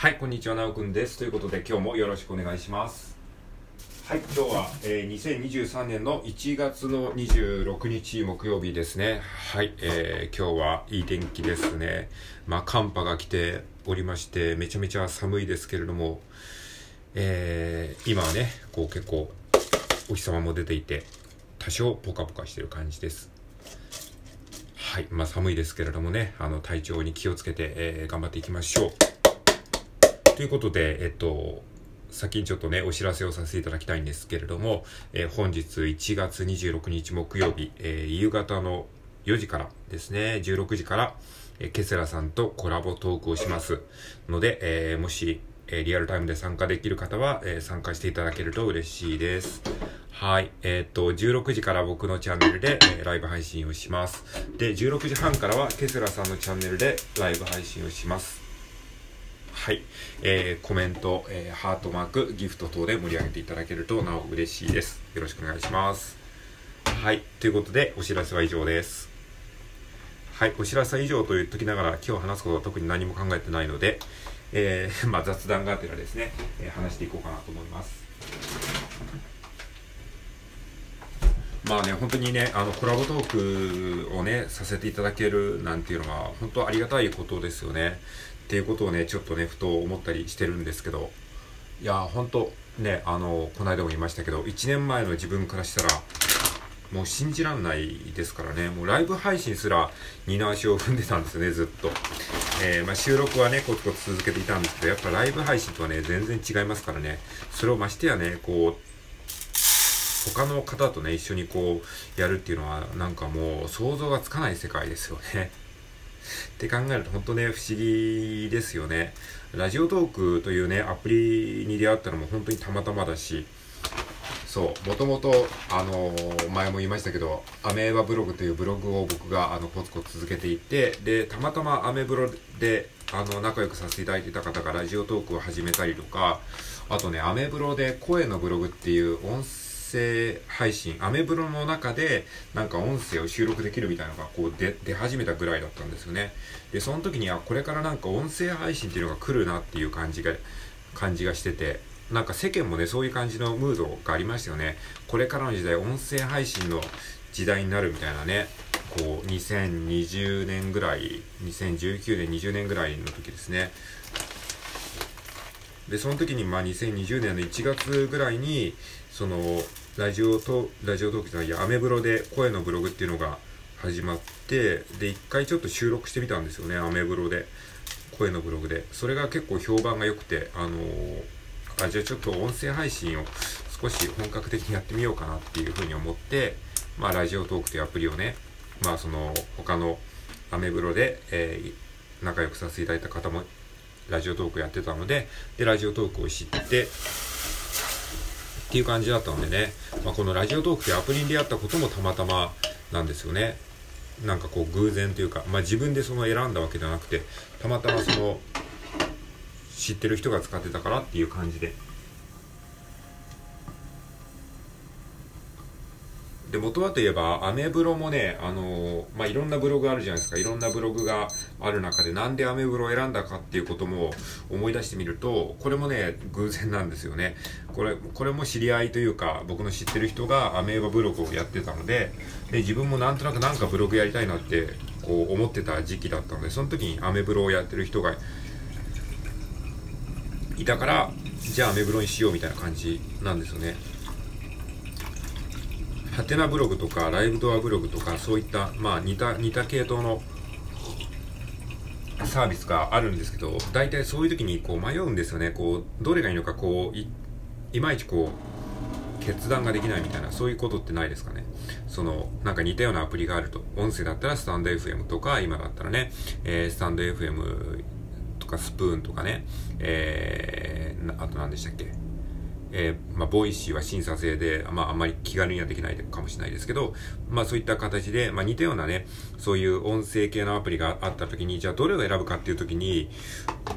はい、こんにちは、なおくんです。ということで、今日もよろしくお願いします。はい、今日は、えー2023年の1月の26日木曜日ですね。はい、えー今日はいい天気ですね。まあ、寒波が来ておりまして、めちゃめちゃ寒いですけれども、えー今はね、こう結構、お日様も出ていて、多少ポカポカしてる感じです。はい、まあ寒いですけれどもね、あの体調に気をつけて、えー頑張っていきましょう。ということで、えっと、先にちょっとね、お知らせをさせていただきたいんですけれども、えー本日1月26日木曜日、えー夕方の4時からですね、16時から、えーケセラさんとコラボトークをしますので、えーもし、えーリアルタイムで参加できる方は、えー参加していただけると嬉しいです。はい。えっと、16時から僕のチャンネルで、えーライブ配信をします。で、16時半からはケセラさんのチャンネルでライブ配信をします。はい。えーコメント、えーハートマーク、ギフト等で盛り上げていただけるとなお嬉しいです。よろしくお願いします。はい。ということで、お知らせは以上です。はい。お知らせは以上と言っときながら、今日話すことは特に何も考えてないので、えー まあ雑談がてらですね、えー話していこうかなと思います。まあね、本当にね、あの、コラボトークをね、させていただけるなんていうのは、本当ありがたいことですよね。ていうことをね、ちょっとね、ふと思ったりしてるんですけど、いや、本当ね、あの、この間も言いましたけど、1年前の自分からしたら、もう信じらんないですからね、もうライブ配信すら二の足を踏んでたんですよね、ずっと。えーまあ、収録はね、コツコツ続けていたんですけど、やっぱライブ配信とはね、全然違いますからね、それをましてやね、こう、他の方とね、一緒にこう、やるっていうのは、なんかもう想像がつかない世界ですよね。って考えると本当ね、不思議ですよね。ラジオトークというね、アプリに出会ったのも本当にたまたまだし、そう、もともと、あのー前も言いましたけど、アメーバブログというブログを僕が、あの、コツコツ続けていて、で、たまたまアメブロで、あの、仲良くさせていただいてた方がラジオトークを始めたりとか、あとね、アメブロで声のブログっていう音声声配信、アメブロの中で、なんか音声を収録できるみたいなのが、こう、出、出始めたぐらいだったんですよね。で、その時には、これからなんか音声配信っていうのが来るなっていう感じが、感じがしてて、なんか世間もね、そういう感じのムードがありましたよね。これからの時代、音声配信の時代になるみたいなね、こう、2020年ぐらい、2019年、20年ぐらいの時ですね。で、その時に、まあ、2020年の1月ぐらいに、その、ラジオと、ラジオトークじゃないや、アメブロで声のブログっていうのが始まって、で、一回ちょっと収録してみたんですよね、アメブロで。声のブログで。それが結構評判が良くて、あのーあ、じゃあちょっと音声配信を少し本格的にやってみようかなっていうふうに思って、まあ、ラジオトークというアプリをね、まあ、その、他のアメブロで、えー仲良くさせていただいた方も、ラジオトークやってたので、で、ラジオトークを知って、っていう感じだったのでね、まあ、このラジオトークというアプリに出会ったこともたまたまなんですよね。なんかこう偶然というか、まあ、自分でその選んだわけじゃなくて、たまたまその、知ってる人が使ってたからっていう感じで。で、元はといえば、アメブロもね、あのまあ、いろんなブログあるじゃないですか。いろんなブログがある中で、なんでアメブロを選んだかっていうことも思い出してみると、これもね、偶然なんですよね。これ、これも知り合いというか、僕の知ってる人がアメーバブログをやってたので、で、自分もなんとなくなんかブログやりたいなって、こう思ってた時期だったので、その時にアメブロをやってる人がいたから、じゃあアメブロにしようみたいな感じなんですよね。ハテナブログとかライブドアブログとかそういった、まあ似た、似た系統のサービスがあるんですけど、大体そういう時にこう迷うんですよね。こう、どれがいいのかこう、いいまいちこう、決断ができないみたいな、そういうことってないですかね。その、なんか似たようなアプリがあると。音声だったらスタンド FM とか、今だったらね、えースタンド FM とかスプーンとかね、えー、あと何でしたっけ？えーまあ、 Voicy は審査制で、まあ、あんまり気軽にはできないかもしれないですけど、まあ、そういった形で、まあ、似たようなね、そういう音声系のアプリがあった時に、じゃあどれを選ぶかっていう時に、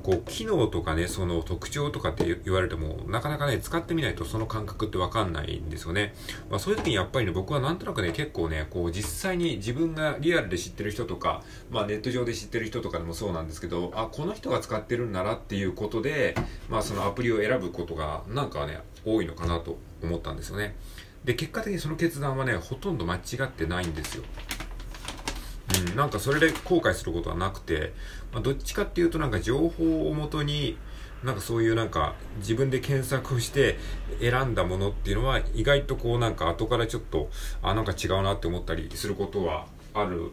こう、機能とかね、その特徴とかって言われても、なかなかね、使ってみないとその感覚ってわかんないんですよね。まあそういう時にやっぱりね、僕はなんとなくね、結構ね、こう、実際に自分がリアルで知ってる人とか、まあネット上で知ってる人とかでもそうなんですけど、あ、この人が使ってるんだなっていうことで、まあそのアプリを選ぶことが、なんかね、多いのかなと思ったんですよね。で、結果的にその決断はね、ほとんど間違ってないんですよ。ん、なんかそれで後悔することはなくて、まあ、どっちかっていうとなんか情報をもとに、なんかそういうなんか自分で検索をして選んだものっていうのは意外とこうなんか後からちょっと、あ、なんか違うなって思ったりすることはある、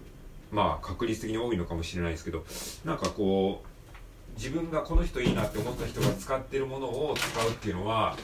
まあ確率的に多いのかもしれないですけど、なんかこう、自分がこの人いいなって思った人が使ってるものを使うっていうのは、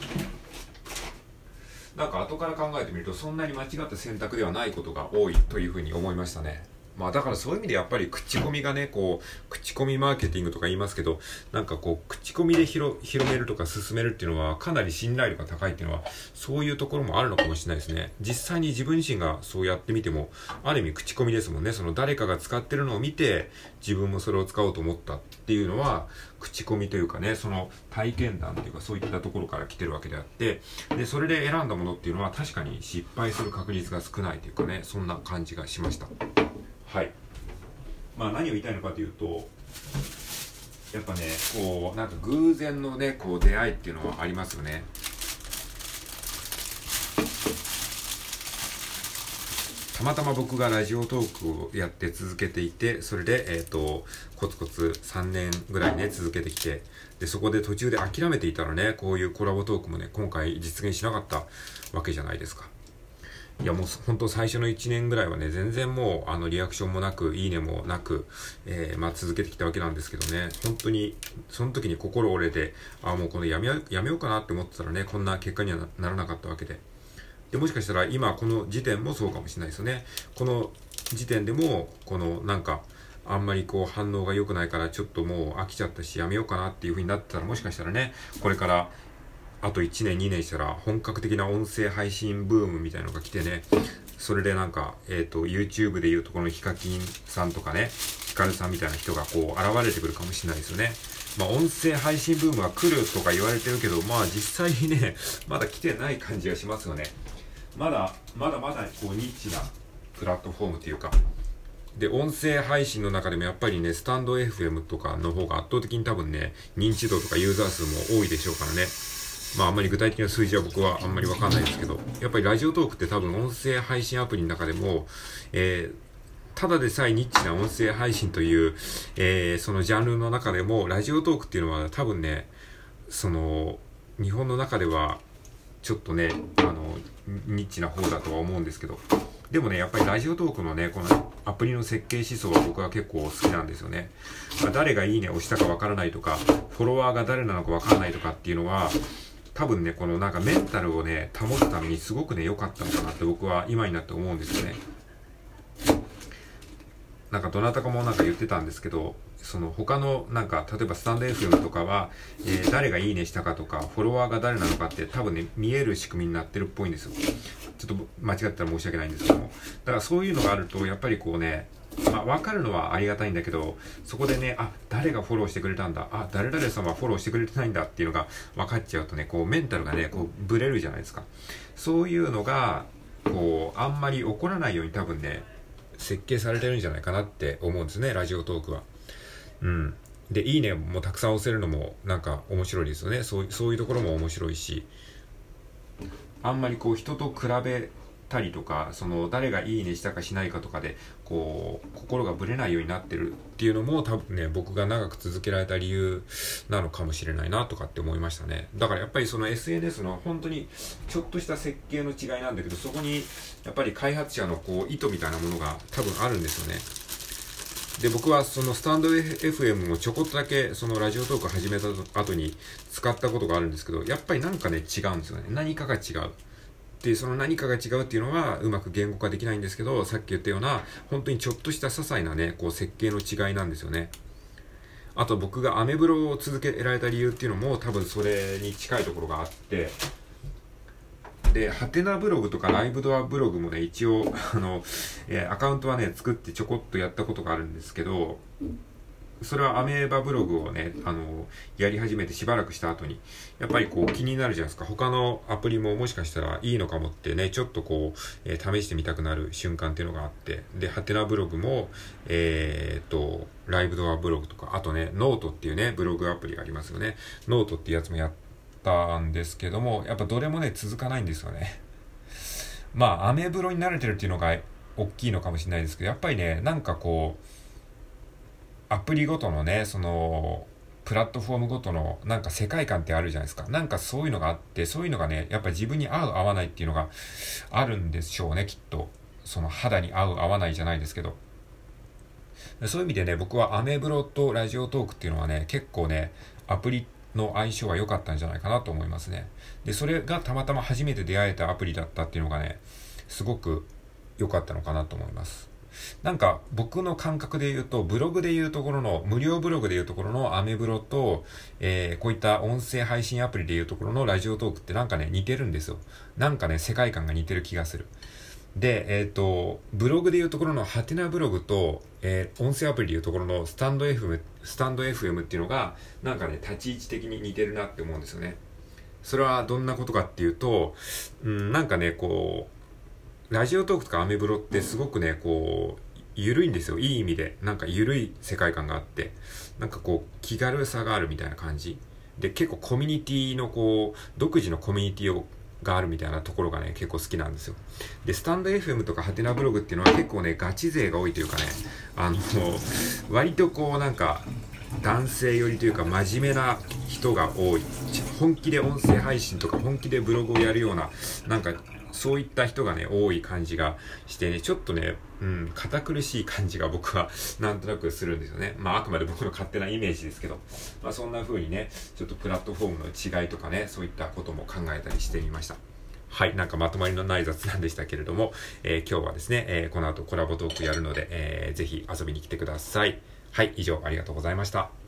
なんか後から考えてみるとそんなに間違った選択ではないことが多いというふうに思いましたね。まあだからそういう意味でやっぱり口コミがね、こう、口コミマーケティングとか言いますけど、なんかこう、口コミで広広めるとか進めるっていうのはかなり信頼度が高いっていうのは、そういうところもあるのかもしれないですね。実際に自分自身がそうやってみても、ある意味口コミですもんね。その誰かが使ってるのを見て、自分もそれを使おうと思ったっていうのは、口コミというかね、その体験談というかそういったところから来てるわけであって、で、それで選んだものっていうのは確かに失敗する確率が少ないというかね、そんな感じがしました。はいまあ何を言いたいのかというとやっぱねこうなんか偶然のねこう出会いっていうのはありますよねたまたま僕がラジオトークをやって続けていて、それで、えっ、ー、と、コツコツ3年ぐらいね、続けてきて、で、そこで途中で諦めていたらね、こういうコラボトークもね、今回実現しなかったわけじゃないですか。いやもう本当最初の1年ぐらいはね、全然もうあのリアクションもなく、いいねもなく、えー、まあ続けてきたわけなんですけどね、本当にその時に心折れて、ああもうこのやめやめようかなって思ってたらね、こんな結果にはならなかったわけで。で、もしかしたら今この時点もそうかもしれないですよね。この時点でも、このなんか、あんまりこう反応が良くないからちょっともう飽きちゃったしやめようかなっていう風になってたらもしかしたらね、これからあと1年2年したら本格的な音声配信ブームみたいなのが来てね、それでなんか、えっ、ー、と、YouTube でいうとこのヒカキンさんとかね、ヒカルさんみたいな人がこう現れてくるかもしれないですよね。まあ音声配信ブームは来るとか言われてるけど、まあ実際にね、まだ来てない感じがしますよね。まだ、まだまだこうニッチなプラットフォームというか、で、音声配信の中でもやっぱりね、スタンド FM とかの方が圧倒的に多分ね、認知度とかユーザー数も多いでしょうからね。まああんまり具体的な数字は僕はあんまりわかんないですけど、やっぱりラジオトークって多分音声配信アプリの中でも、えー、ただでさえニッチな音声配信という、えー、そのジャンルの中でも、ラジオトークっていうのは多分ね、その、日本の中では、ちょっとね、あの、ニッチな方だとは思うんですけど、でもね、やっぱりラジオトークのね、このアプリの設計思想は僕は結構好きなんですよね。まあ、誰がいいね押したかわからないとか、フォロワーが誰なのかわからないとかっていうのは、多分ね、このなんかメンタルをね、保つためにすごくね、良かったのかなって僕は今になって思うんですよね。なんかどなたかもなんか言ってたんですけど、その他のなんか、例えばスタンド FM とかは、えー、誰がいいねしたかとか、フォロワーが誰なのかって多分ね、見える仕組みになってるっぽいんですよ。ちょっと間違ったら申し訳ないんですけども。だからそういうのがあると、やっぱりこうね、まあ、わかるのはありがたいんだけど、そこでね、あ、誰がフォローしてくれたんだ、あ、誰々さんはフォローしてくれてないんだっていうのが分かっちゃうとね、こう、メンタルがね、こう、ブレるじゃないですか。そういうのが、こう、あんまり起こらないように多分ね、設計されてるんじゃないかなって思うんですね、ラジオトークは。うん。で、いいねもたくさん押せるのもなんか面白いですよね。そうそういうところも面白いし、あんまりこう人と比べたりとか、その誰がいいねしたかしないかとかで、こう、心がぶれないようになってるっていうのも多分ね、僕が長く続けられた理由なのかもしれないなとかって思いましたね。だからやっぱりその SNS の本当にちょっとした設計の違いなんだけど、そこにやっぱり開発者のこう意図みたいなものが多分あるんですよね。で、僕はそのスタンド FM もちょこっとだけそのラジオトーク始めた後に使ったことがあるんですけど、やっぱりなんかね違うんですよね。何かが違う。で、その何かが違うっていうのはうまく言語化できないんですけど、さっき言ったような、本当にちょっとした些細なね、こう設計の違いなんですよね。あと僕がアメブロを続けられた理由っていうのも多分それに近いところがあって、で、ハテナブログとかライブドアブログもね、一応、あの、えー、アカウントはね、作ってちょこっとやったことがあるんですけど、それはアメーバブログをね、あの、やり始めてしばらくした後に、やっぱりこう気になるじゃないですか。他のアプリももしかしたらいいのかもってね、ちょっとこう、えー、試してみたくなる瞬間っていうのがあって、で、ハテナブログも、えー、っと、ライブドアブログとか、あとね、ノートっていうね、ブログアプリがありますよね。ノートっていうやつもやったんですけども、やっぱどれもね、続かないんですよね。まあ、アメブロに慣れてるっていうのが大きいのかもしれないですけど、やっぱりね、なんかこう、アプリごとのね、その、プラットフォームごとのなんか世界観ってあるじゃないですか。なんかそういうのがあって、そういうのがね、やっぱ自分に合う合わないっていうのがあるんでしょうね、きっと。その肌に合う合わないじゃないですけど。そういう意味でね、僕はアメブロとラジオトークっていうのはね、結構ね、アプリの相性は良かったんじゃないかなと思いますね。で、それがたまたま初めて出会えたアプリだったっていうのがね、すごく良かったのかなと思います。なんか僕の感覚で言うと、ブログで言うところの、無料ブログで言うところのアメブロと、えー、こういった音声配信アプリで言うところのラジオトークってなんかね、似てるんですよ。なんかね、世界観が似てる気がする。で、えっ、ー、と、ブログで言うところのハテナブログと、えー、音声アプリで言うところのスタンド FM、スタンド FM っていうのが、なんかね、立ち位置的に似てるなって思うんですよね。それはどんなことかっていうと、うん、なんかね、こう、ラジオトークとかアメブロってすごくね、こう、緩いんですよ。いい意味で。なんか緩い世界観があって、なんかこう、気軽さがあるみたいな感じ。で、結構コミュニティのこう、独自のコミュニティをがあるみたいなところがね、結構好きなんですよ。で、スタンド FM とかハテナブログっていうのは結構ね、ガチ勢が多いというかね、あの、割とこうなんか、男性寄りというか真面目な人が多い。本気で音声配信とか本気でブログをやるような、なんかそういった人がね、多い感じがしてね、ちょっとね、うん、堅苦しい感じが僕はなんとなくするんですよね。まあ、あくまで僕の勝手なイメージですけど、まあ、そんな風にね、ちょっとプラットフォームの違いとかね、そういったことも考えたりしてみました。はい、なんかまとまりのない雑談でしたけれども、えー、今日はですね、えー、この後コラボトークやるので、えー、ぜひ遊びに来てください。はい、以上ありがとうございました。